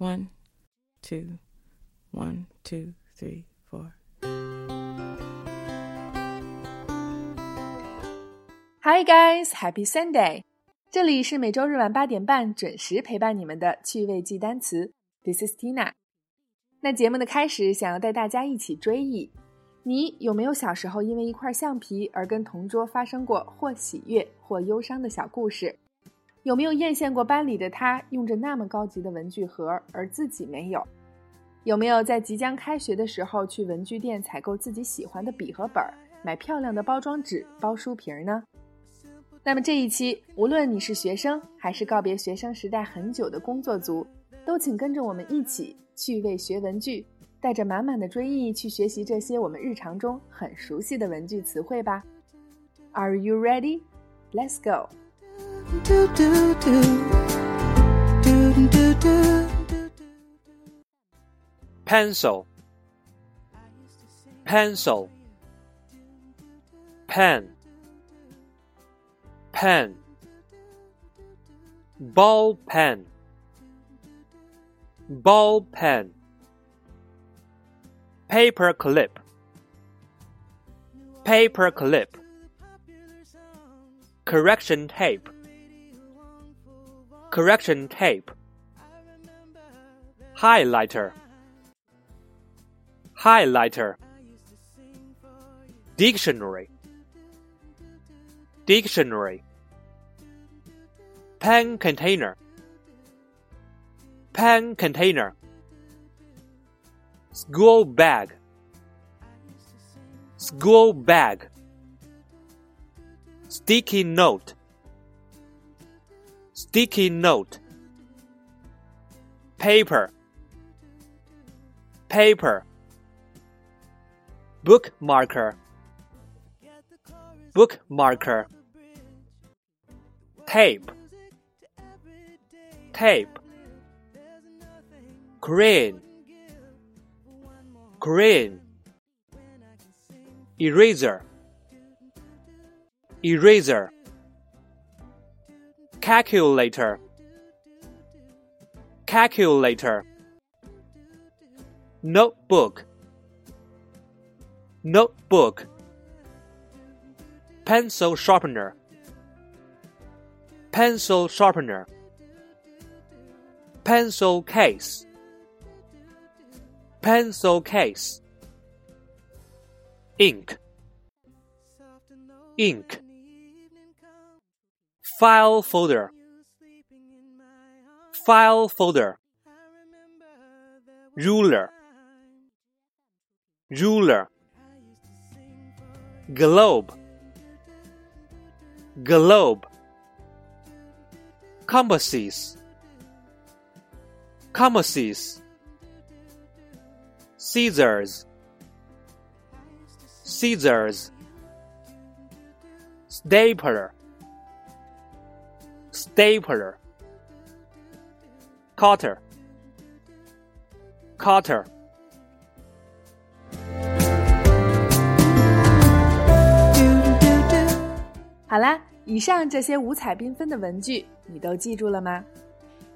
One, two, one, two, three, four. Hi guys, Happy Sunday！这里是每周日晚八点半准时陪伴你们的趣味记单词。This is Tina。那节目的开始，想要带大家一起追忆。你有没有小时候因为一块橡皮而跟同桌发生过或喜悦或忧伤的小故事？有没有艳羡过班里的他用着那么高级的文具盒，而自己没有？有没有在即将开学的时候去文具店采购自己喜欢的笔和本儿，买漂亮的包装纸包书皮儿呢？那么这一期，无论你是学生还是告别学生时代很久的工作族，都请跟着我们一起趣味学文具。带着满满的追忆去学习这些我们日常中很熟悉的文具词汇吧。Are you ready? Let's go. Pencil, pencil, pen, pen, ball pen, ball pen. Paper clip. Paper clip. Correction tape correction tape. Highlighter. Highlighter. Dictionary. Dictionary. Pen container. Pen container. School bag. School bag. Sticky note sticky note. Paper. Paper. Book marker book marker tape. Tape. Crayon crayon eraser. Eraser calculator. Calculator. Notebook. Notebook. Pencil sharpener. Pencil sharpener. Pencil case. Pencil case. Ink. Ink file folder. File folder. Ruler. Ruler. Globe. Globe. Compasses. Compasses. Scissors scissors stapler stapler cutter cutter 好啦，以上这些五彩缤纷的文具，你都记住了吗？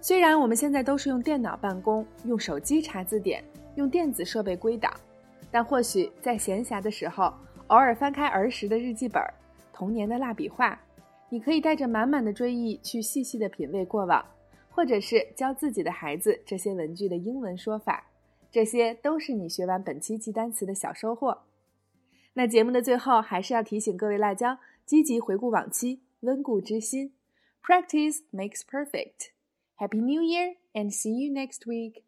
虽然我们现在都是用电脑办公，用手机查字典。用电子设备归档，但或许在闲暇的时候，偶尔翻开儿时的日记本、童年的蜡笔画，你可以带着满满的追忆去细细的品味过往，或者是教自己的孩子这些文具的英文说法，这些都是你学完本期记单词的小收获。那节目的最后，还是要提醒各位辣椒，积极回顾往期，温故知新，Practice makes perfect. Happy New Year and see you next week.